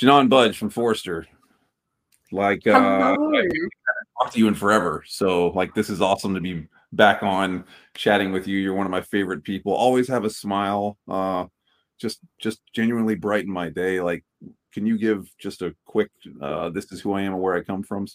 Jinan Budge from Forrester. Like, uh, I haven't talked to you in forever. So, like, this is awesome to be back on chatting with you. You're one of my favorite people. Always have a smile. Uh, just, just genuinely brighten my day. Like, can you give just a quick, uh, this is who I am and where I come from?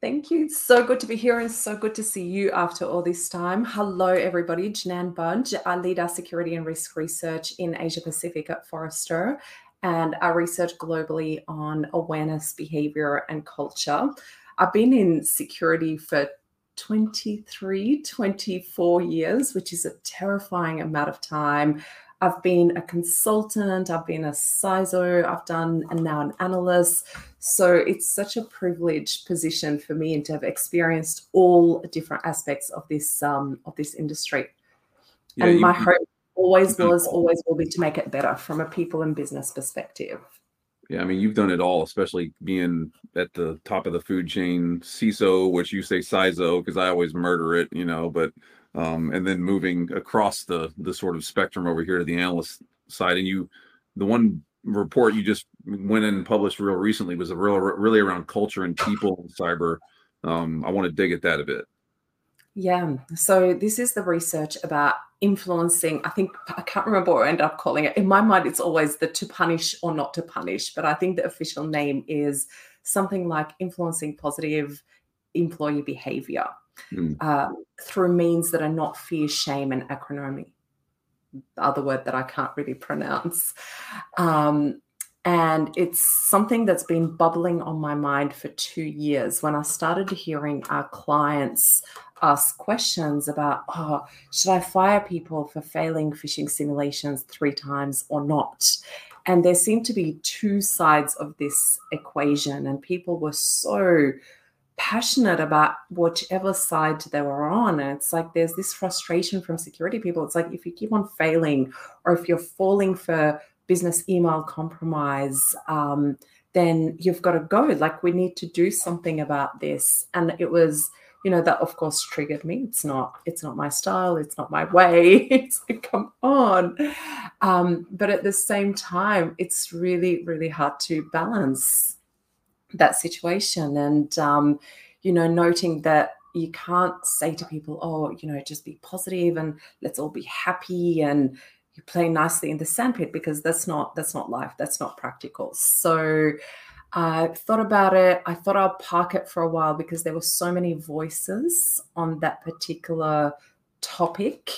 Thank you. So good to be here and so good to see you after all this time. Hello, everybody. Jinan Budge. I lead our security and risk research in Asia Pacific at Forrester and I research globally on awareness, behavior, and culture. I've been in security for 23, 24 years, which is a terrifying amount of time. I've been a consultant, I've been a CISO, I've done and now an analyst. So it's such a privileged position for me and to have experienced all different aspects of this um, of this industry. Yeah, and my hope always was, always will be to make it better from a people and business perspective. Yeah, I mean, you've done it all, especially being at the top of the food chain, CISO, which you say CISO because I always murder it, you know, but um, and then moving across the the sort of spectrum over here to the analyst side, and you, the one report you just went in and published real recently was a real really around culture and people in cyber. Um, I want to dig at that a bit. Yeah. So this is the research about influencing. I think I can't remember what I end up calling it. In my mind, it's always the to punish or not to punish, but I think the official name is something like influencing positive employee behavior mm. uh, through means that are not fear, shame, and acronomy. The other word that I can't really pronounce. Um, and it's something that's been bubbling on my mind for two years when I started hearing our clients ask questions about, oh, should I fire people for failing phishing simulations three times or not? And there seemed to be two sides of this equation, and people were so passionate about whichever side they were on. And it's like there's this frustration from security people. It's like if you keep on failing or if you're falling for business email compromise, um, then you've got to go. Like, we need to do something about this. And it was, you know, that of course triggered me. It's not, it's not my style, it's not my way. It's like, come on. Um, but at the same time, it's really, really hard to balance that situation. And um, you know, noting that you can't say to people, oh, you know, just be positive and let's all be happy and you play nicely in the sandpit because that's not that's not life that's not practical so i thought about it i thought i'll park it for a while because there were so many voices on that particular topic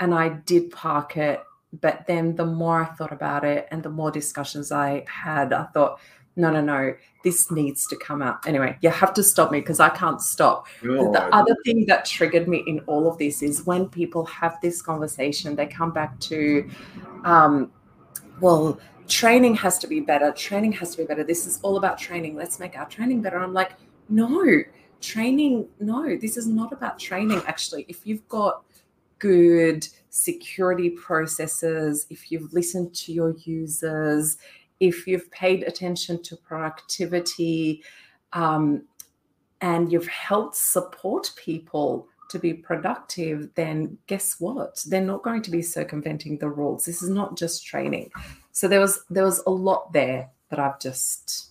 and i did park it but then the more i thought about it and the more discussions i had i thought no, no, no, this needs to come out. Anyway, you have to stop me because I can't stop. No, the other thing that triggered me in all of this is when people have this conversation, they come back to, um, well, training has to be better. Training has to be better. This is all about training. Let's make our training better. I'm like, no, training, no, this is not about training. Actually, if you've got good security processes, if you've listened to your users, if you've paid attention to productivity um, and you've helped support people to be productive, then guess what? They're not going to be circumventing the rules. This is not just training. So there was there was a lot there that I've just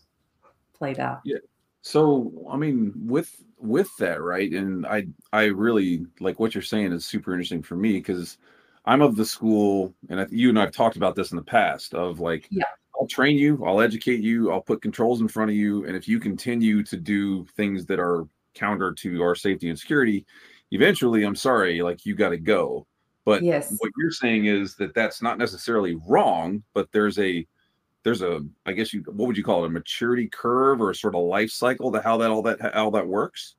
played out. Yeah. So I mean, with with that, right? And I I really like what you're saying is super interesting for me because I'm of the school, and I, you and I've talked about this in the past of like, yeah. I'll train you, I'll educate you, I'll put controls in front of you, and if you continue to do things that are counter to our safety and security, eventually, I'm sorry, like you got to go. But yes. what you're saying is that that's not necessarily wrong, but there's a there's a I guess you what would you call it a maturity curve or a sort of life cycle to how that all that how that works.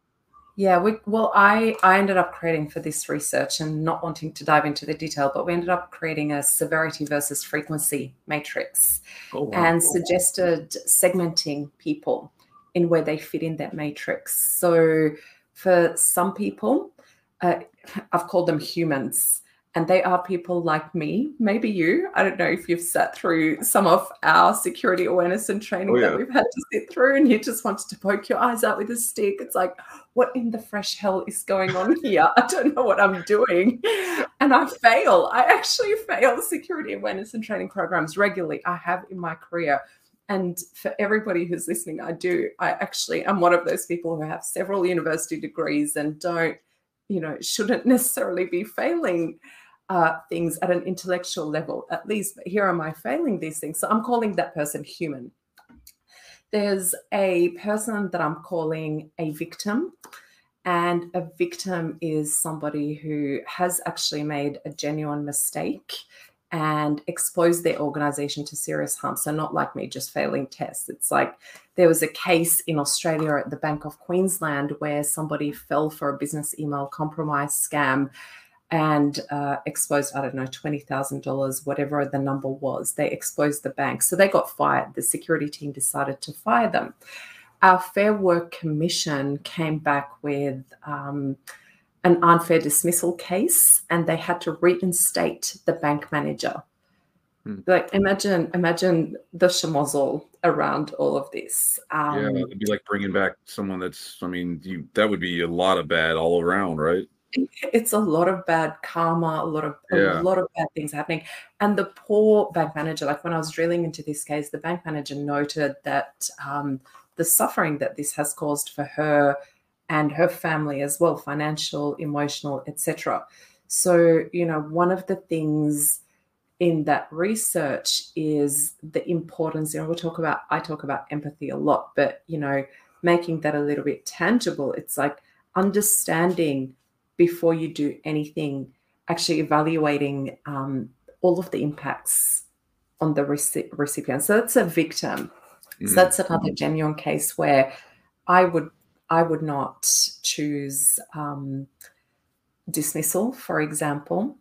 Yeah, we, well, I, I ended up creating for this research and not wanting to dive into the detail, but we ended up creating a severity versus frequency matrix oh, wow. and suggested segmenting people in where they fit in that matrix. So for some people, uh, I've called them humans. And they are people like me, maybe you. I don't know if you've sat through some of our security awareness and training oh, yeah. that we've had to sit through, and you just wanted to poke your eyes out with a stick. It's like, what in the fresh hell is going on here? I don't know what I'm doing. And I fail. I actually fail security awareness and training programs regularly. I have in my career. And for everybody who's listening, I do. I actually am one of those people who have several university degrees and don't, you know, shouldn't necessarily be failing uh, things at an intellectual level, at least. But here am I failing these things. So I'm calling that person human. There's a person that I'm calling a victim. And a victim is somebody who has actually made a genuine mistake and exposed their organization to serious harm. So, not like me just failing tests. It's like there was a case in Australia at the Bank of Queensland where somebody fell for a business email compromise scam and uh, exposed, I don't know, $20,000, whatever the number was. They exposed the bank. So they got fired. The security team decided to fire them. Our Fair Work Commission came back with um, an unfair dismissal case and they had to reinstate the bank manager. Hmm. Like imagine, imagine the schmozzle around all of this. Um, yeah, it'd be like bringing back someone that's. I mean, you that would be a lot of bad all around, right? it's a lot of bad karma, a lot of yeah. a lot of bad things happening. And the poor bank manager, like when I was drilling into this case, the bank manager noted that um, the suffering that this has caused for her and her family as well, financial, emotional, etc. So, you know, one of the things in that research is the importance, you know, we'll talk about I talk about empathy a lot, but you know, making that a little bit tangible. It's like understanding before you do anything, actually evaluating um, all of the impacts on the recipient. So that's a victim. Mm. So that's another genuine case where I would I would not choose um, dismissal, for example.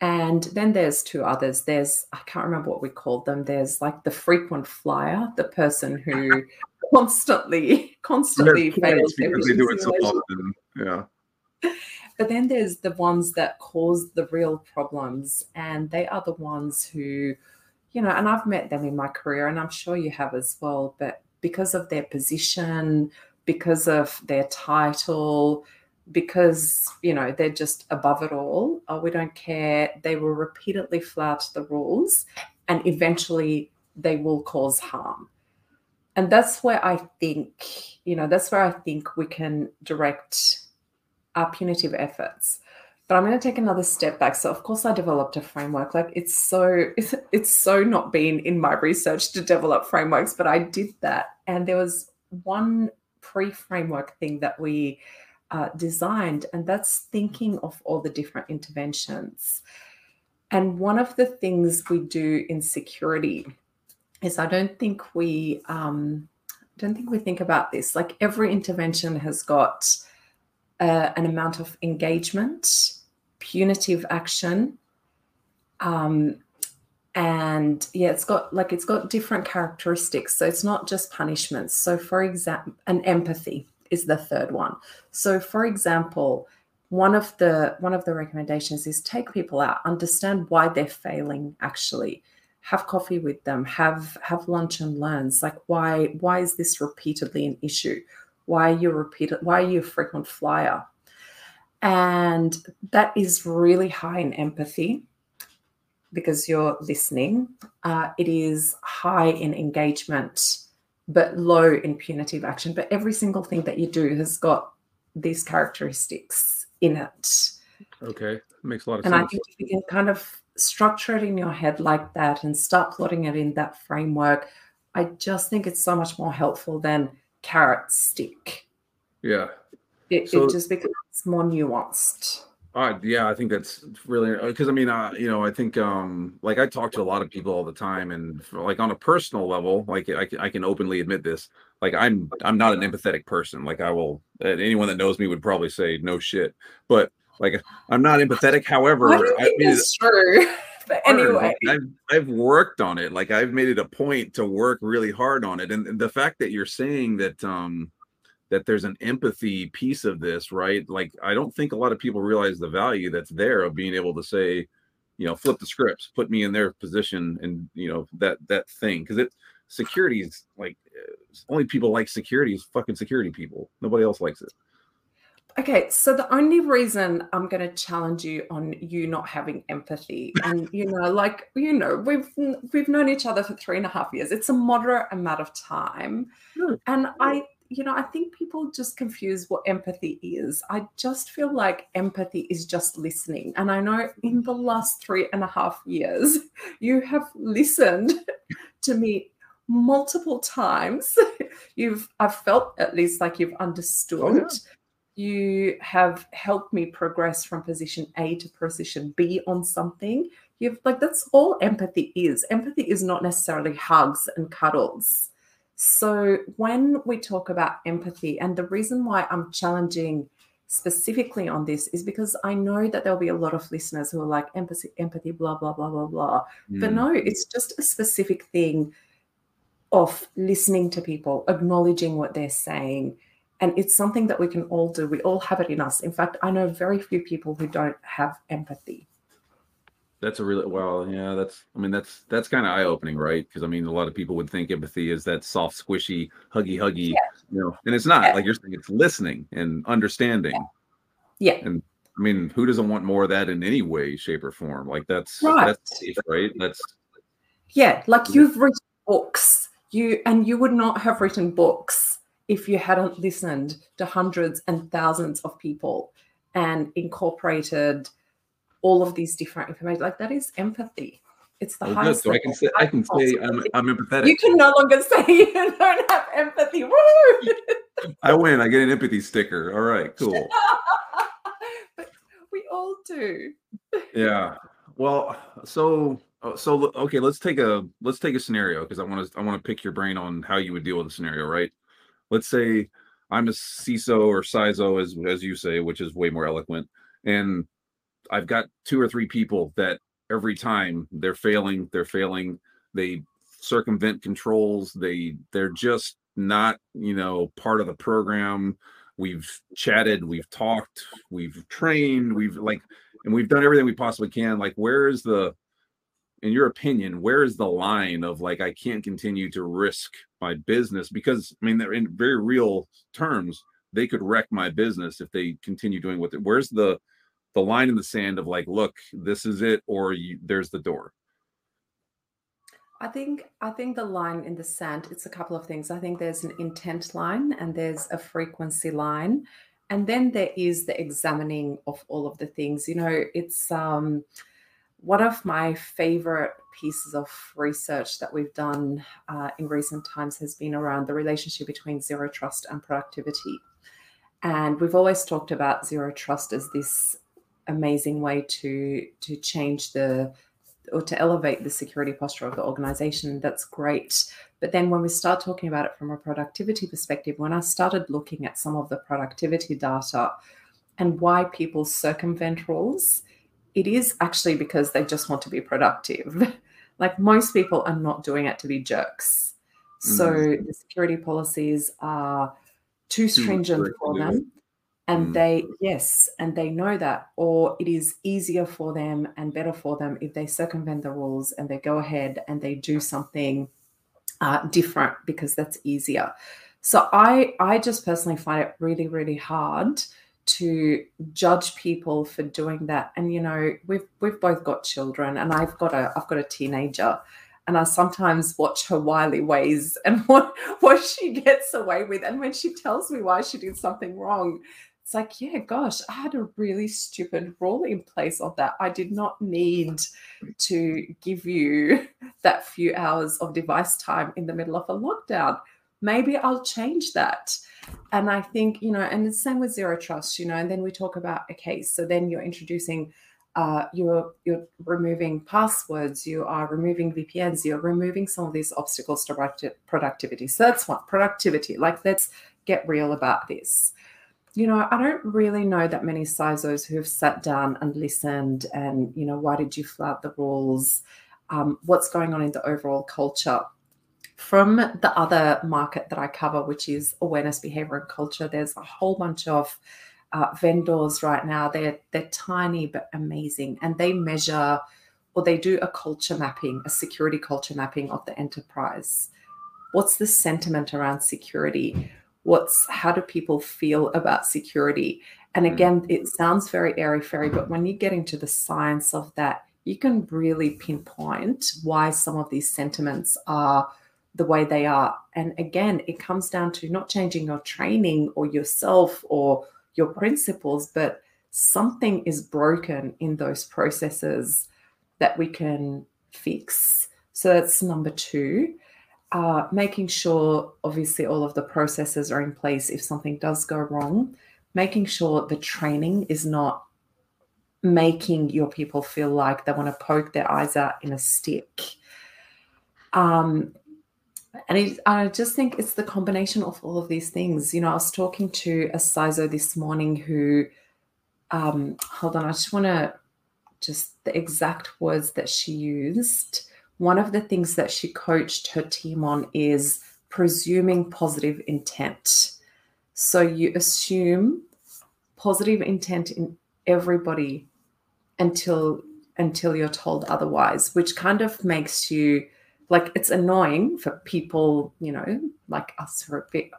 And then there's two others. There's I can't remember what we called them. There's like the frequent flyer, the person who constantly constantly fails because they do it so often. Yeah. But then there's the ones that cause the real problems, and they are the ones who, you know, and I've met them in my career, and I'm sure you have as well. But because of their position, because of their title, because you know they're just above it all, oh, we don't care. They will repeatedly flout the rules, and eventually they will cause harm and that's where i think you know that's where i think we can direct are punitive efforts. But I'm going to take another step back. So, of course, I developed a framework. Like it's so it's, it's so not been in my research to develop frameworks, but I did that, and there was one pre-framework thing that we uh, designed, and that's thinking of all the different interventions. And one of the things we do in security is I don't think we um, don't think we think about this. Like every intervention has got uh, an amount of engagement, punitive action, um, and yeah, it's got like it's got different characteristics. So it's not just punishments. So for example, an empathy is the third one. So for example, one of the one of the recommendations is take people out, understand why they're failing actually have coffee with them have have lunch and learns like why why is this repeatedly an issue why are you repeated why are you a frequent flyer. And that is really high in empathy because you're listening. Uh, it is high in engagement but low in punitive action. But every single thing that you do has got these characteristics in it. Okay makes a lot of and sense. and i think if you can kind of structure it in your head like that and start plotting it in that framework i just think it's so much more helpful than carrot stick. Yeah. It, so, it just becomes more nuanced. Uh, yeah, I think that's really because uh, I mean, uh, you know, I think um, like I talk to a lot of people all the time, and for, like on a personal level, like I, I can openly admit this. Like I'm I'm not an empathetic person. Like I will, anyone that knows me would probably say no shit. But like I'm not empathetic. However, I, I mean, it's true. but anyway. I've, I've worked on it. Like i've made it a point to work really hard on it. And, and the fact that you're saying that um that there's an empathy piece of this right? Like i don't think a lot of people realize the value that's there of being able to say you know flip the scripts. Put me in their position and you know that that thing. Because it security is like uh, only people like security is fucking security people. Nobody else likes it Okay, so the only reason I'm going to challenge you on you not having empathy, and you know, like you know, we've we've known each other for three and a half years. It's a moderate amount of time, Sure. and I, you know, I think people just confuse what empathy is. I just feel like empathy is just listening, and I know in the last three and a half years, you have listened to me multiple times. You've, I've felt at least like you've understood Oh, yeah. You have helped me progress from position A to position B on something. You've like that's all empathy is. Empathy is not necessarily hugs and cuddles. So when we talk about empathy, and the reason why I'm challenging specifically on this is because I know that there'll be a lot of listeners who are like empathy, empathy, blah, blah, blah, blah, blah. But Mm. no, it's just a specific thing of listening to people, acknowledging what they're saying. And it's something that we can all do. We all have it in us. In fact, I know very few people who don't have empathy. That's a really well, yeah. That's I mean that's that's kind of eye opening, right? Because I mean a lot of people would think empathy is that soft, squishy, huggy, huggy, Yeah. you know, and it's not. Yeah. Like you're saying, it's listening and understanding. Yeah. And I mean, who doesn't want more of that in any way, shape, or form? Like that's Right. that's safe, right? That's Yeah, like you've written books. You and you would not have written books if you hadn't listened to hundreds and thousands of people and incorporated all of these different information. Like that is empathy. It's the oh, good. highest. So I can say I can say. I'm I'm empathetic. You can no longer say you don't have empathy. Woo! I win. I get an empathy sticker. All right, cool. but we all do. yeah well so uh, so okay let's take a let's take a scenario because i want to i want to pick your brain on how you would deal with a scenario right let's say i'm a ciso or CISO as as you say which is way more eloquent and i've got two or three people that every time they're failing they're failing they circumvent controls they they're just not you know part of the program. We've chatted we've talked we've trained we've like and we've done everything we possibly can. Like where is the in your opinion where is the line of like i can't continue to risk my business because i mean they're in very real terms they could wreck my business if they continue doing what they, where's the the line in the sand of like look this is it or you, there's the door I think I think the line in the sand, it's a couple of things. I think there's an intent line and there's a frequency line. And then there is the examining of all of the things. You know, it's um one of my favorite pieces of research that we've done uh, in recent times has been around the relationship between zero trust and productivity. And we've always talked about zero trust as this amazing way to to change the or to elevate the security posture of the organization. That's great. But then when we start talking about it from a productivity perspective, when I started looking at some of the productivity data and why people circumvent rules, it is actually because they just want to be productive. like most people are not doing it to be jerks. So the security policies are too stringent for them. And Mm. they, yes, and they know that, or it is easier for them and better for them if they circumvent the rules and they go ahead and they do something uh, different because that's easier. So I, I just personally find it really, really hard to judge people for doing that. And you know, we've we've both got children, and I've got a I've got a teenager, and I sometimes watch her wily ways and what what she gets away with. And when she tells me why she did something wrong, it's like, yeah, gosh, I had a really stupid rule in place of that. I did not need to give you that few hours of device time in the middle of a lockdown. Maybe I'll change that. And I think, you know, and the same with zero trust, you know, and then we talk about, a case. so then you're introducing uh, you're you're removing passwords, you are removing VPNs, you're removing some of these obstacles to producti- productivity. So that's what productivity. Like, let's get real about this. You know, I don't really know that many CISOs who have sat down and listened and, you know, why did you flout the rules? Um, what's going on in the overall culture? From the other market that I cover, which is awareness, behavior, and culture, there's a whole bunch of uh, vendors right now. They're they're tiny but amazing, and they measure or they do a culture mapping, a security culture mapping of the enterprise. What's the sentiment around security? What's how do people feel about security? And hmm. again, it sounds very airy fairy, but when you get into the science of that, you can really pinpoint why some of these sentiments are the way they are. And again, it comes down to not changing your training or yourself or your principles, but something is broken in those processes that we can fix. So that's number two. Uh, making sure, obviously, all of the processes are in place if something does go wrong. Making sure the training is not making your people feel like they want to poke their eyes out in a stick. Um, and it, I just think it's the combination of all of these things. You know, I was talking to a CISO this morning who, um, hold on, I just want to just the exact words that she used. One of the things that she coached her team on is presuming positive intent. So you assume positive intent in everybody until until you're told otherwise, which kind of makes you like it's annoying for people, you know, like us who are a bit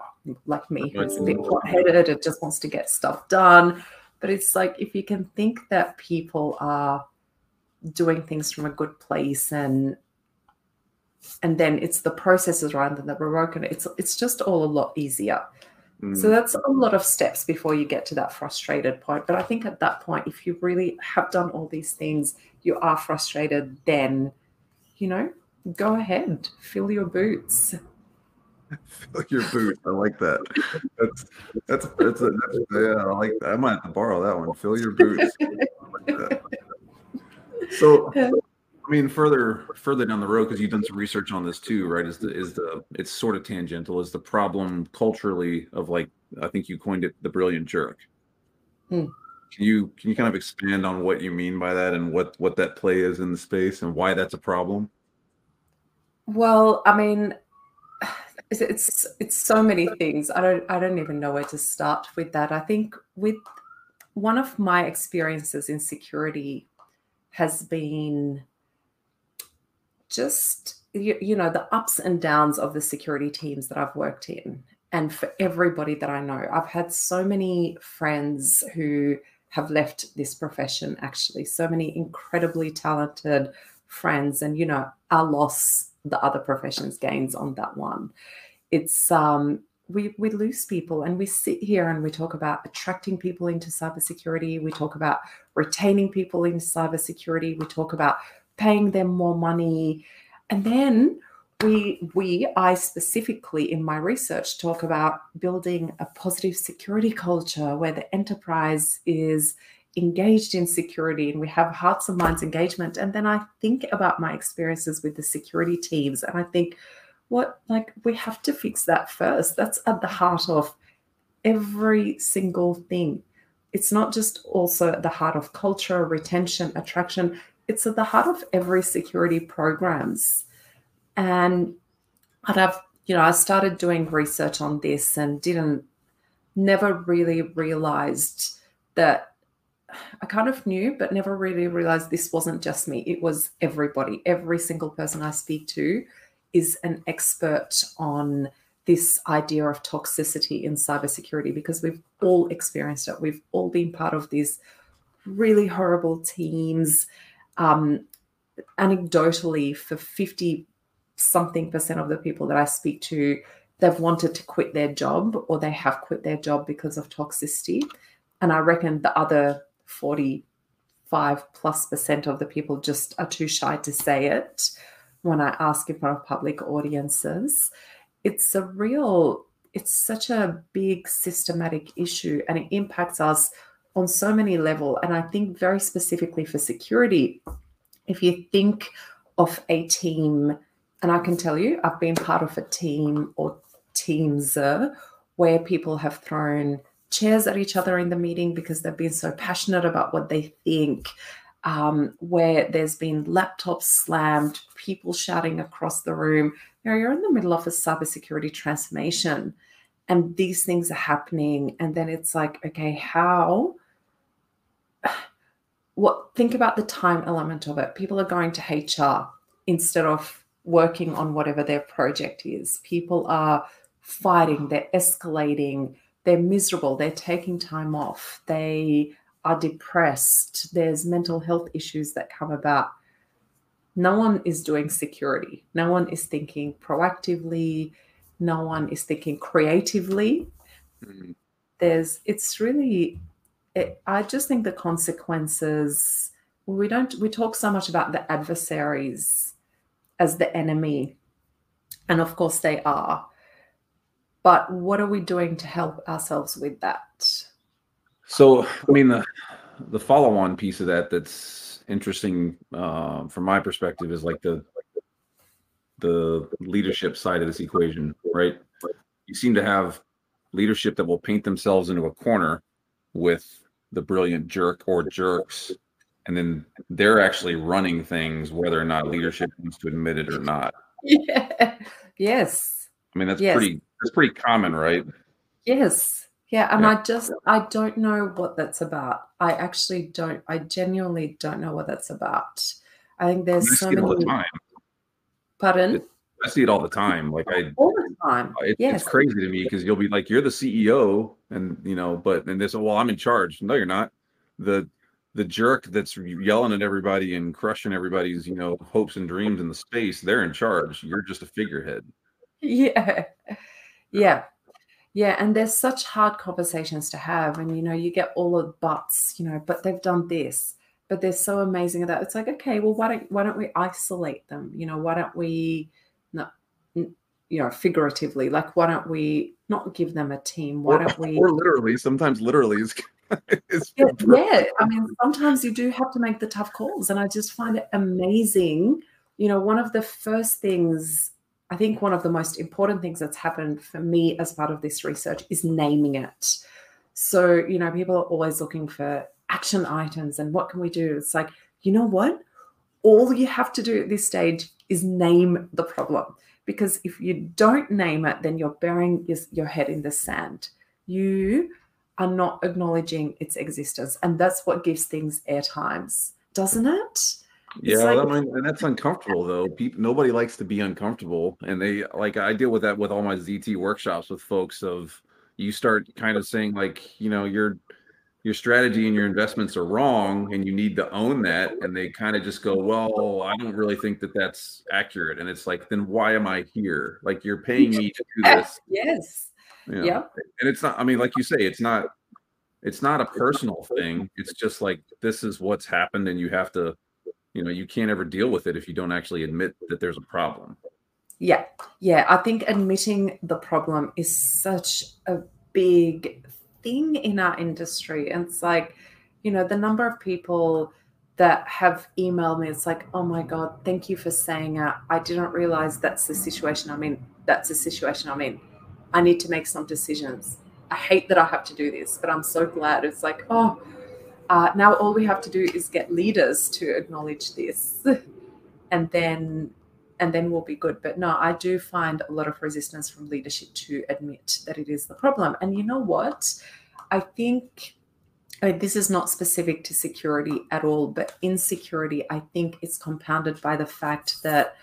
like me, who's a bit hot-headed and just wants to get stuff done. But it's like if you can think that people are doing things from a good place and and then it's the processes rather than the broken, it's it's just all a lot easier. Mm. So that's a lot of steps before you get to that frustrated point. But I think at that point, if you really have done all these things, you are frustrated, then you know, go ahead, fill your boots. Fill your boots. I like that. That's that's that's, a, that's yeah. I like. That. I might have to borrow that one. Fill your boots. Like so, I mean, further further down the road, because you've done some research on this too, right? Is the is the it's sort of tangential. Is the problem culturally of like I think you coined it the brilliant jerk. Hmm. Can you can you kind of expand on what you mean by that and what what that play is in the space and why that's a problem? Well, I mean, it's, it's so many things. I don't I don't even know where to start with that. I think with one of my experiences in security has been just you, you know the ups and downs of the security teams that I've worked in and for everybody that I know. I've had so many friends who have left this profession actually so many incredibly talented friends and you know our loss the other professions gains on that one. It's um, we we lose people and we sit here and we talk about attracting people into cybersecurity. We talk about retaining people in cybersecurity. We talk about paying them more money, and then we we I specifically in my research talk about building a positive security culture where the enterprise is engaged in security and we have hearts and minds engagement. And then I think about my experiences with the security teams and I think, what, like, we have to fix that first. That's at the heart of every single thing. It's not just also at the heart of culture, retention, attraction, it's at the heart of every security programs. And I'd have, you know, I started doing research on this and didn't, never really realized that I kind of knew, but never really realized this wasn't just me. It was everybody. Every single person I speak to is an expert on this idea of toxicity in cybersecurity because we've all experienced it. We've all been part of these really horrible teams. Um, anecdotally, for 50 something percent of the people that I speak to, they've wanted to quit their job or they have quit their job because of toxicity. And I reckon the other 45 plus percent of the people just are too shy to say it when I ask in front of public audiences. It's a real, it's such a big systematic issue and it impacts us on so many level. And I think very specifically for security, if you think of a team, and I can tell you, I've been part of a team or teams where people have thrown chairs at each other in the meeting because they've been so passionate about what they think. Um, where there's been laptops slammed, people shouting across the room. You know, you're in the middle of a cybersecurity transformation, and these things are happening. And then it's like, okay, how what think about the time element of it. People are going to HR instead of working on whatever their project is. People are fighting, they're escalating, they're miserable, they're taking time off, they are depressed, there's mental health issues that come about. No one is doing security. No one is thinking proactively. No one is thinking creatively. Mm-hmm. There's, it's really, it, I just think the consequences, we don't, we talk so much about the adversaries as the enemy. And of course they are. But what are we doing to help ourselves with that? So, I mean, the the follow on piece of that that's interesting uh, from my perspective is like the the leadership side of this equation, right? You seem to have leadership that will paint themselves into a corner with the brilliant jerk or jerks, and then they're actually running things, whether or not leadership wants to admit it or not. Yeah. Yes. I mean, that's yes. pretty. That's pretty common, right? Yes. Yeah, and yeah. I just I don't know what that's about. I actually don't. I genuinely don't know what that's about. I think there's I so many. All the time. Pardon. I see it all the time. Like I all the time. It, yes. It's crazy to me because you'll be like, you're the CEO, and you know, but and they say, well, I'm in charge. No, you're not. The the jerk that's yelling at everybody and crushing everybody's, you know, hopes and dreams in the space, they're in charge. You're just a figurehead. Yeah. Yeah. Yeah, and there's such hard conversations to have, and you know, you get all the buts, you know, but they've done this, but they're so amazing at that. It's like, okay, well, why don't why don't we isolate them? You know, why don't we, not, you know, figuratively, like why don't we not give them a team? Why don't we? Or literally, sometimes literally is. is yeah, yeah, I mean, sometimes you do have to make the tough calls, and I just find it amazing. You know, one of the first things I think one of the most important things that's happened for me as part of this research is naming it. So, you know, people are always looking for action items and what can we do? It's like, you know what? All you have to do at this stage is name the problem. Because if you don't name it, then you're burying your head in the sand. You are not acknowledging its existence. And that's what gives things air times, doesn't it? Yeah, like, I mean, and that's uncomfortable though. People, nobody likes to be uncomfortable, and they like I deal with that with all my ZT workshops with folks. Of you start kind of saying like, you know, your your strategy and your investments are wrong, and you need to own that. And they kind of just go, well, I don't really think that that's accurate. And it's like, then why am I here? Like you're paying me to do this. Yes. You know? Yeah. And it's not. I mean, like you say, it's not. It's not a personal thing. It's just like this is what's happened, and you have to you know you can't ever deal with it if you don't actually admit that there's a problem. Yeah yeah i think admitting the problem is such a big thing in our industry. And it's like you know the number of people that have emailed me it's like oh my god thank you for saying it. I didn't realize that's the situation i'm in that's the situation i'm in. I need to make some decisions. I hate that i have to do this but i'm so glad. It's like oh uh, now all we have to do is get leaders to acknowledge this, and then and then we'll be good. But no, I do find a lot of resistance from leadership to admit that it is the problem. And you know what? I think I mean, this is not specific to security at all, but insecurity, I think it's compounded by the fact that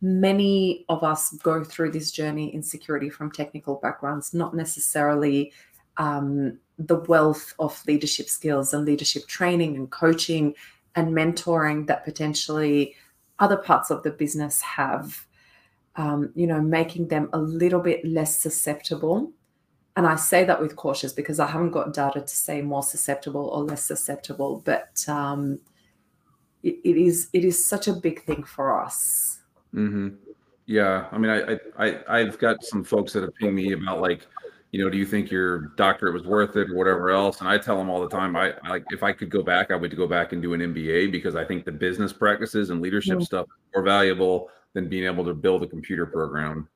many of us go through this journey in security from technical backgrounds, not necessarily um, the wealth of leadership skills and leadership training and coaching and mentoring that potentially other parts of the business have, um, you know, making them a little bit less susceptible. And I say that with cautious because I haven't got data to say more susceptible or less susceptible, but um, it, it is it is such a big thing for us. Mm-hmm. Yeah, I mean, I, I I've got some folks that have pinged me about like you know, do you think your doctorate was worth it or whatever else? And I tell them all the time, I like if I could go back, I would go back and do an MBA because I think the business practices and leadership mm-hmm. stuff more valuable than being able to build a computer program.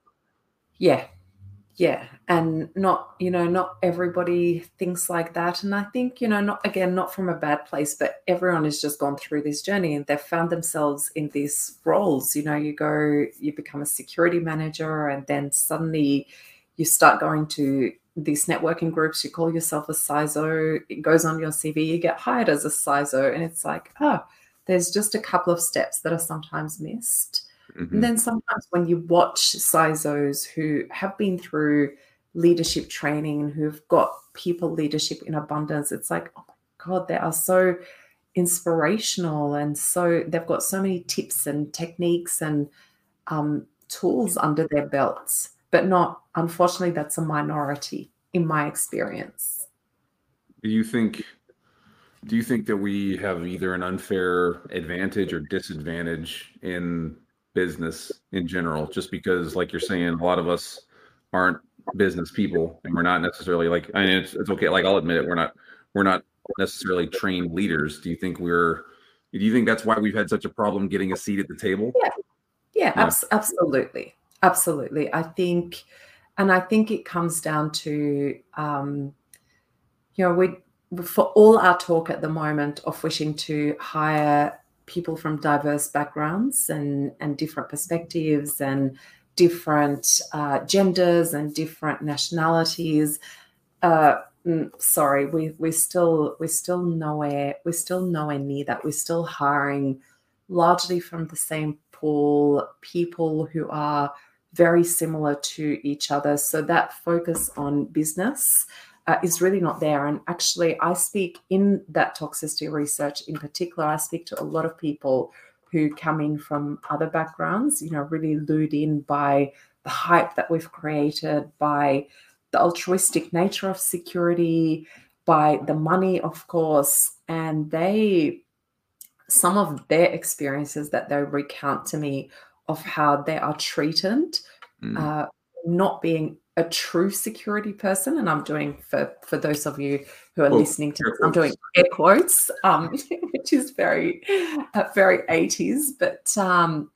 Yeah. Yeah. And not, you know, not everybody thinks like that. And I think, you know, not again, not from a bad place, but everyone has just gone through this journey and they've found themselves in these roles. You know, you go, you become a security manager and then suddenly you start going to these networking groups, you call yourself a CISO, it goes on your CV, you get hired as a CISO, and it's like, oh, there's just a couple of steps that are sometimes missed. Mm-hmm. And then sometimes when you watch CISOs who have been through leadership training and who've got people leadership in abundance, it's like, oh my God, they are so inspirational and so they've got so many tips and techniques and um, tools under their belts, but not, unfortunately, that's a minority in my experience. Do you think? Do you think that we have either an unfair advantage or disadvantage in business in general? Just because, like you're saying, a lot of us aren't business people, and we're not necessarily like. I mean, it's, it's okay. Like I'll admit it, we're not we're not necessarily trained leaders. Do you think we're? Do you think that's why we've had such a problem getting a seat at the table? Yeah, yeah, yeah. Abs- absolutely, absolutely. I think, and I think it comes down to, um, you know, we for all our talk at the moment of wishing to hire people from diverse backgrounds and and different perspectives and different uh, genders and different nationalities. Uh, mm, sorry, we we're still we're still nowhere we're still nowhere near that. We're still hiring largely from the same pool, people who are very similar to each other. So that focus on business uh, is really not there. And actually, I speak in that toxicity research in particular. I speak to a lot of people who come in from other backgrounds, you know, really lured in by the hype that we've created, by the altruistic nature of security, by the money, of course. And they, some of their experiences that they recount to me of how they are treated, mm. uh, not being a true security person and i'm doing for for those of you who are oh, listening to this i'm doing air quotes um, which is very uh, very 80s but um,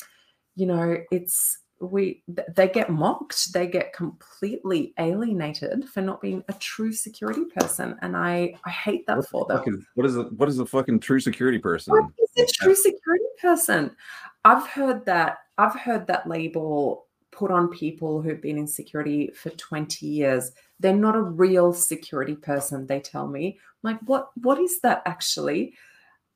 you know it's we they get mocked they get completely alienated for not being a true security person and i i hate that what for them. is, what is a what is a fucking true security person? what is a true security person? I've heard that i've heard that label put on people who've been in security for 20 years. They're not a real security person, they tell me. I'm like, what what is that actually?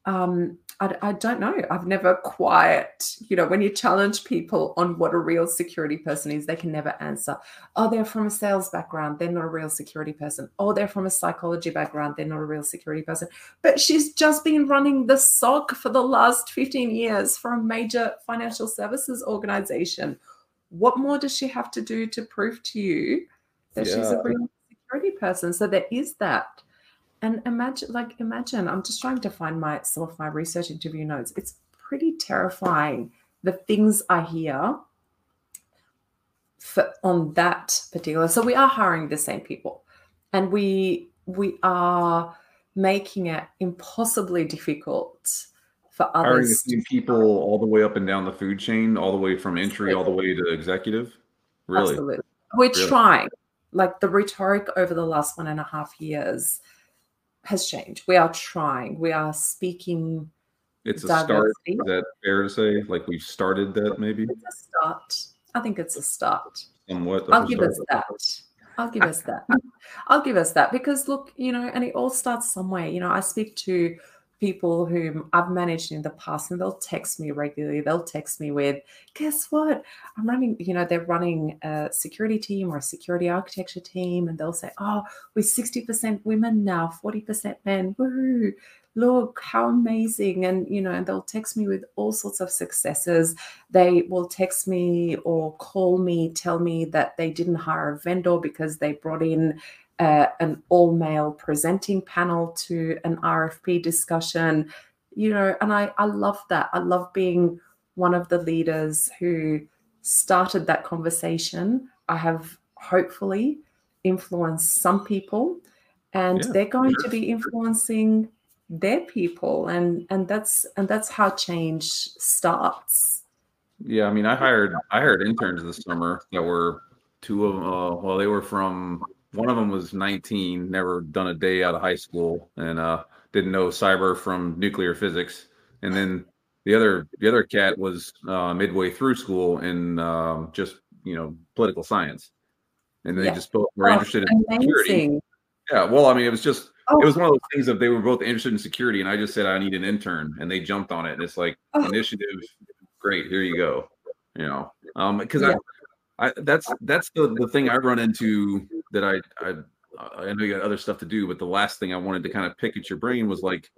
Um, I, I don't know. I've never quite, you know, when you challenge people on what a real security person is, they can never answer. Oh, they're from a sales background. They're not a real security person. Oh, they're from a psychology background. They're not a real security person. But she's just been running the SOC for the last 15 years for a major financial services organization what more does she have to do to prove to you that yeah. she's a real security person? So there is that. And imagine, like, imagine, I'm just trying to find my some of my research interview notes. It's pretty terrifying the things I hear for on that particular. So we are hiring the same people, and we we are making it impossibly difficult for others. Hiring the same people all the way up and down the food chain, all the way from entry all the way to executive. Really? Absolutely. We're really? trying. Like the rhetoric over the last one and a half years has changed. We are trying. We are speaking. It's a start. Is that fair to say? Like we've started that maybe? It's a start. I think it's a start. Somewhat. I'll give us that. I'll give us that. I'll give us that because look, you know, and it all starts somewhere. You know, I speak to people whom I've managed in the past, and they'll text me regularly. They'll text me with, guess what? I'm running, you know, they're running a security team or a security architecture team, and they'll say, oh, we're 60% women now, 40% men. Woo! Look, how amazing. And, you know, and they'll text me with all sorts of successes. They will text me or call me, tell me that they didn't hire a vendor because they brought in uh, an all male presenting panel to an RFP discussion, you know, and I, I love that. I love being one of the leaders who started that conversation. I have hopefully influenced some people and yeah, they're going to be influencing their people and and that's and that's how change starts yeah i mean i hired i hired interns this summer that were two of uh well they were from one of them was 19, never done a day out of high school, and uh, didn't know cyber from nuclear physics. And then the other the other cat was uh, midway through school in um, just you know political science. and they Yeah. just both were Oh, interested in security. Yeah, well, I mean, it was just Oh, it was one of those things that they were both interested in security, and I just said I need an intern, and they jumped on it. And it's like Oh. initiative, great, here you go. You know, um, because Yeah. I, I that's that's the the thing I run into that I I I know you got other stuff to do, but the last thing I wanted to kind of pick at your brain was like,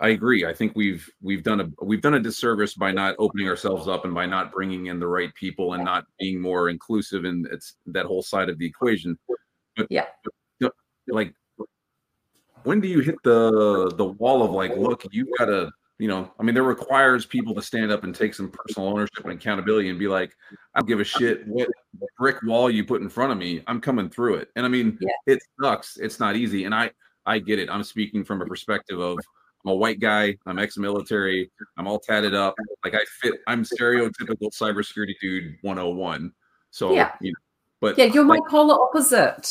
I agree. I think we've we've done a we've done a disservice by not opening ourselves up and by not bringing in the right people and not being more inclusive, and it's that whole side of the equation. But Yeah. but, like when do you hit the the wall of like look you gotta you know i mean there requires people to stand up and take some personal ownership and accountability and be like i don't give a shit what brick wall you put in front of me i'm coming through it and i mean Yeah. it sucks it's not easy and i i get it i'm speaking from a perspective of i'm a white guy i'm ex-military i'm all tatted up like i fit i'm stereotypical cybersecurity dude 101 so Yeah. you know but Yeah, you're my like, polar opposite.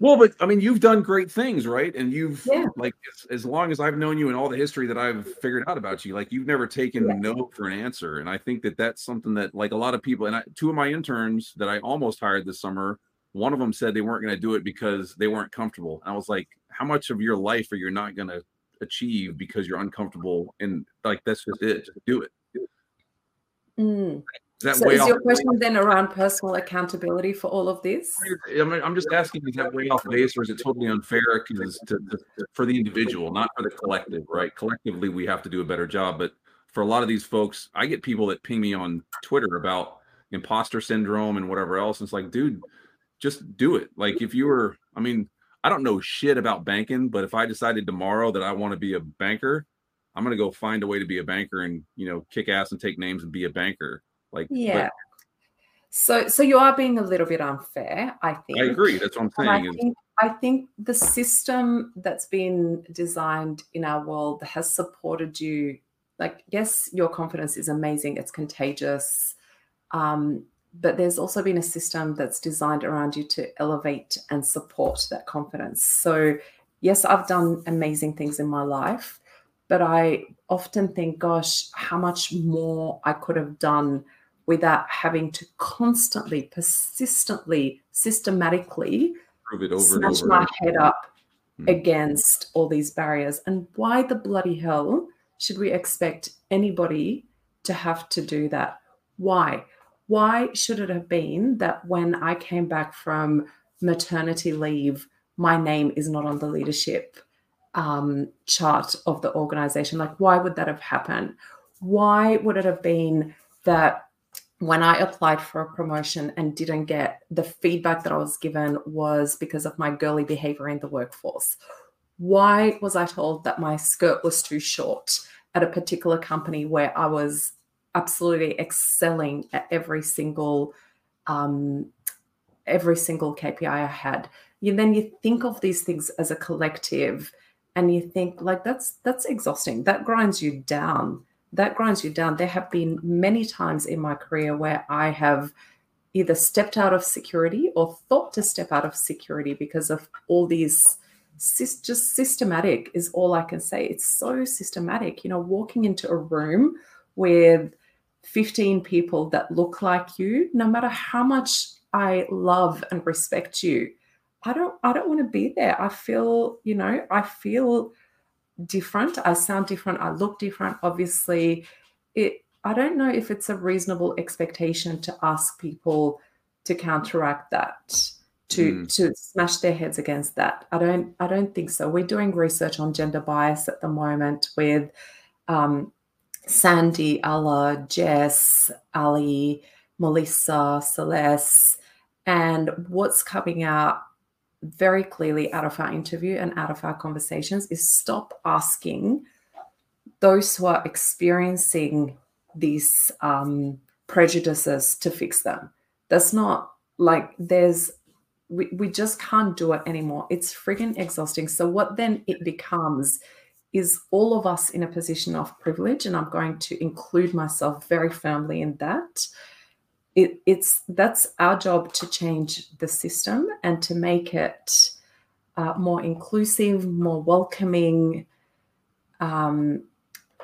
Well, but I mean, you've done great things, right? And you've Yeah. like as, as long as I've known you and all the history that I've figured out about you, like you've never taken Yeah. no for an answer. And I think that that's something that like a lot of people and I, two of my interns that I almost hired this summer, one of them said they weren't going to do it because they weren't comfortable. And I was like, how much of your life are you not going to achieve because you're uncomfortable? And like that's just it. Just do it. Mm. Is that So way is off? your question then around personal accountability for all of this? I mean, I'm just asking, is that way off base or is it totally unfair? Because to, to, for the individual, not for the collective, right? Collectively, we have to do a better job. But for a lot of these folks, I get people that ping me on Twitter about imposter syndrome and whatever else. And it's like, dude, just do it. Like, if you were, I mean, I don't know shit about banking, but if I decided tomorrow that I want to be a banker, I'm going to go find a way to be a banker and, you know, kick ass and take names and be a banker. Like, but Yeah. So so you are being a little bit unfair, I think. I agree. That's what I'm And I saying. Think I think the system that's been designed in our world has supported you. Like, yes, your confidence is amazing, it's contagious. Um, but there's also been a system that's designed around you to elevate and support that confidence. So, yes, I've done amazing things in my life, but I often think, gosh, how much more I could have done without having to constantly, persistently, systematically prove it over smash and my head up Hmm. against all these barriers. And why the bloody hell should we expect anybody to have to do that? Why? Why should it have been that when I came back from maternity leave, my name is not on the leadership um, chart of the organization? Like, why would that have happened? Why would it have been that when I applied for a promotion and didn't get the feedback that I was given was because of my girly behavior in the workforce. Why was I told that my skirt was too short at a particular company where I was absolutely excelling at every single um, every single KPI I had? You then you think of these things as a collective, and you think like that's that's exhausting. That grinds you down that grinds you down. There have been many times in my career where I have either stepped out of security or thought to step out of security because of all these just systematic is all I can say. It's so systematic. You know, walking into a room with 15 people that look like you, no matter how much I love and respect you, I don't I don't want to be there. I feel, you know, I feel different. I sound different. I look different. Obviously, it. I don't know if it's a reasonable expectation to ask people to counteract that, to Mm. to smash their heads against that. I don't. I don't think so. We're doing research on gender bias at the moment with um, Sandy, Ella, Jess, Ali, Melissa, Celeste, and what's coming out very clearly out of our interview and out of our conversations is stop asking those who are experiencing these um, prejudices to fix them. That's not like there's, we, we just can't do it anymore. It's friggin' exhausting. So, what then it becomes is all of us in a position of privilege, and I'm going to include myself very firmly in that it, it's that's our job to change the system and to make it uh, more inclusive, more welcoming um,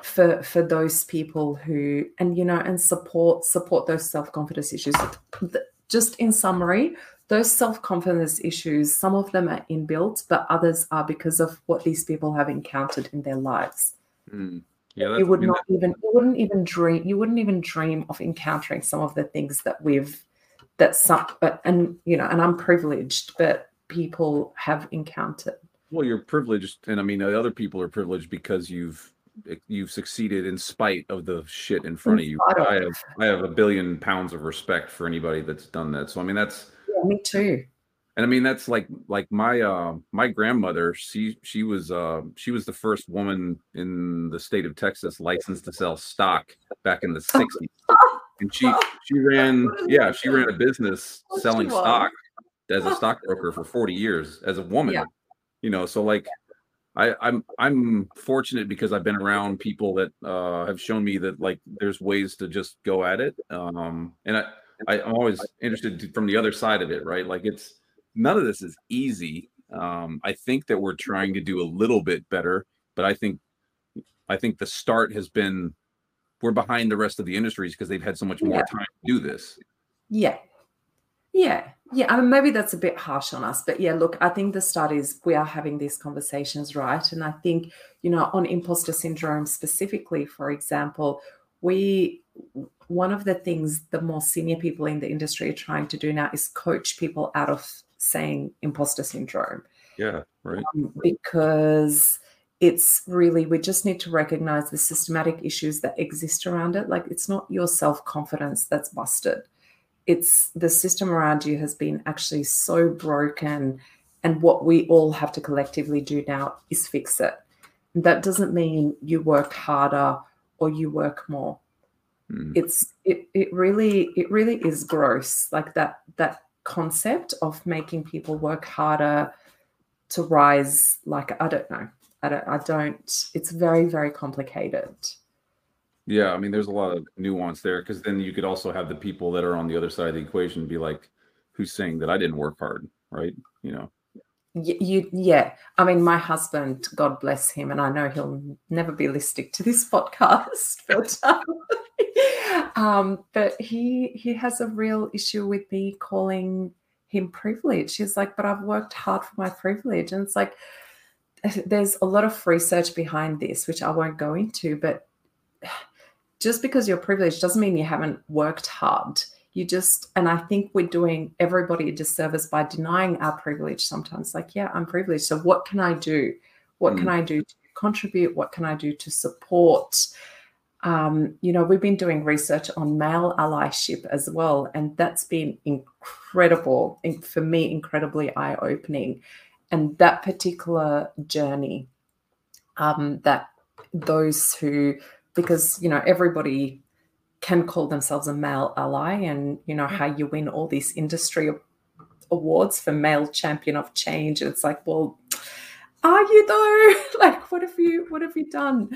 for for those people who and you know and support support those self confidence issues. Just in summary, those self-confidence issues some of them are inbuilt but others are because of what these people have encountered in their lives Mm. Yeah, you would not even you wouldn't even dream you wouldn't even dream of encountering some of the things that we've that some but and you know and i'm privileged but people have encountered Well, you're privileged, and I mean the other people are privileged because you've eh, you've succeeded in spite of the shit in front of you. of I have I have a billion pounds of respect for anybody that's done that. So I mean that's yeah, me too and I mean that's like like my uh my grandmother she she was uh she was the first woman in the state of Texas licensed to sell stock back in the 60s. And she she ran yeah, she ran a business selling stock as a stockbroker for 40 years as a woman. Yeah. You know, so like I, I'm I'm fortunate because I've been around people that uh, have shown me that like there's ways to just go at it. Um, and I, I I'm always interested to, from the other side of it, right? Like it's none of this is easy. Um, I think that we're trying to do a little bit better, but I think I think the start has been we're behind the rest of the industries because they've had so much more Yeah. time to do this. Yeah. Yeah. Yeah. I mean, maybe that's a bit harsh on us, but yeah, look, I think the start is we are having these conversations, right? And I think, you know, on imposter syndrome specifically, for example, we, one of the things the more senior people in the industry are trying to do now is coach people out of saying imposter syndrome. Yeah, right. um, because it's really we just need to recognize the systematic issues that exist around it. Like it's not your self-confidence that's busted. It's the system around you has been actually so broken and what we all have to collectively do now is fix it. That doesn't mean you work harder or you work more. Mm. it's it it really it really is gross. Like that that concept of making people work harder to rise like i don't know i don't i don't it's very very complicated Yeah, I mean, there's a lot of nuance there because then you could also have the people that are on the other side of the equation be like, "Who's saying that I didn't work hard?" Right? You know. You yeah i mean my husband god bless him and i know he'll never be listening to this podcast but um, um but he he has a real issue with me calling him privileged. He's like but i've worked hard for my privilege. And it's like there's a lot of research behind this which i won't go into but just because you're privileged doesn't mean you haven't worked hard. You just and i think we're doing everybody a disservice by denying our privilege sometimes. Like yeah i'm privileged so what can i do? What can i do to contribute? What can i do to support um, you know we've been doing research on male allyship as well and that's been incredible for me incredibly eye-opening. And that particular journey um, that those who because you know everybody can call themselves a male ally and you know how you win all these industry awards for male champion of change. It's like well are you though? Like what have you what have you done?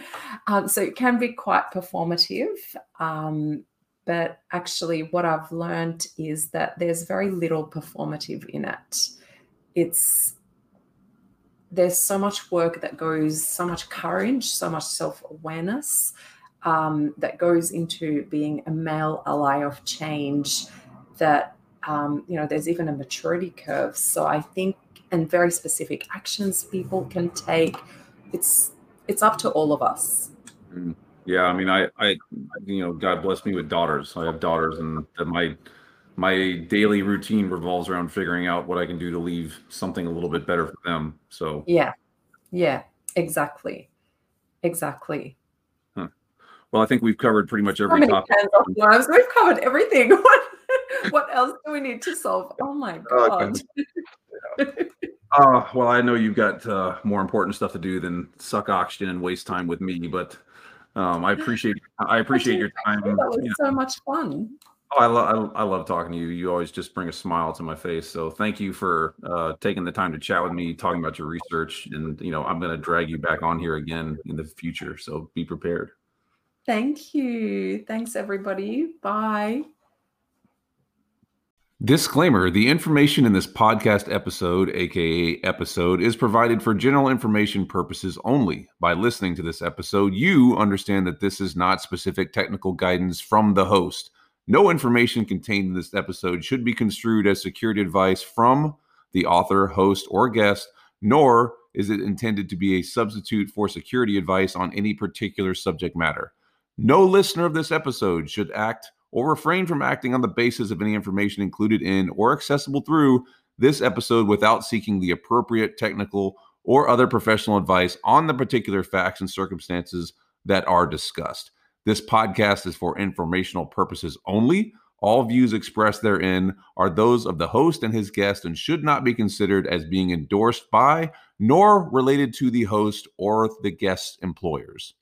Um, so it can be quite performative um, but actually what i've learned is that there's very little performative in it. It's there's so much work that goes so much courage so much self-awareness um, that goes into being a male ally of change that um, you know there's even a maturity curve. So i think and very specific actions people can take it's it's up to all of us mm. Yeah, I mean, I, I, you know, God bless me with daughters. I have daughters, and that my, my daily routine revolves around figuring out what I can do to leave something a little bit better for them. So, yeah yeah exactly exactly well, I think we've covered pretty much every many topic. hands? We've covered everything. What, what else do we need to solve? Oh my Oh, god. Uh, well, I know you've got uh, more important stuff to do than suck oxygen and waste time with me, but um, I appreciate I appreciate your time. That was you know. so much fun. Oh, I, lo- I, I love talking to you. You always just bring a smile to my face. So thank you for uh, taking the time to chat with me, talking about your research, and you know I'm going to drag you back on here again in the future. So be prepared. Thank you. Thanks, everybody. Bye. Disclaimer The information in this podcast episode, aka episode, is provided for general information purposes only. By listening to this episode, you understand that this is not specific technical guidance from the host. No information contained in this episode should be construed as security advice from the author, host, or guest, nor is it intended to be a substitute for security advice on any particular subject matter. No listener of this episode should act or refrain from acting on the basis of any information included in or accessible through this episode without seeking the appropriate technical or other professional advice on the particular facts and circumstances that are discussed. This podcast is for informational purposes only. All views expressed therein are those of the host and his guest and should not be considered as being endorsed by nor related to the host or the guest's employers.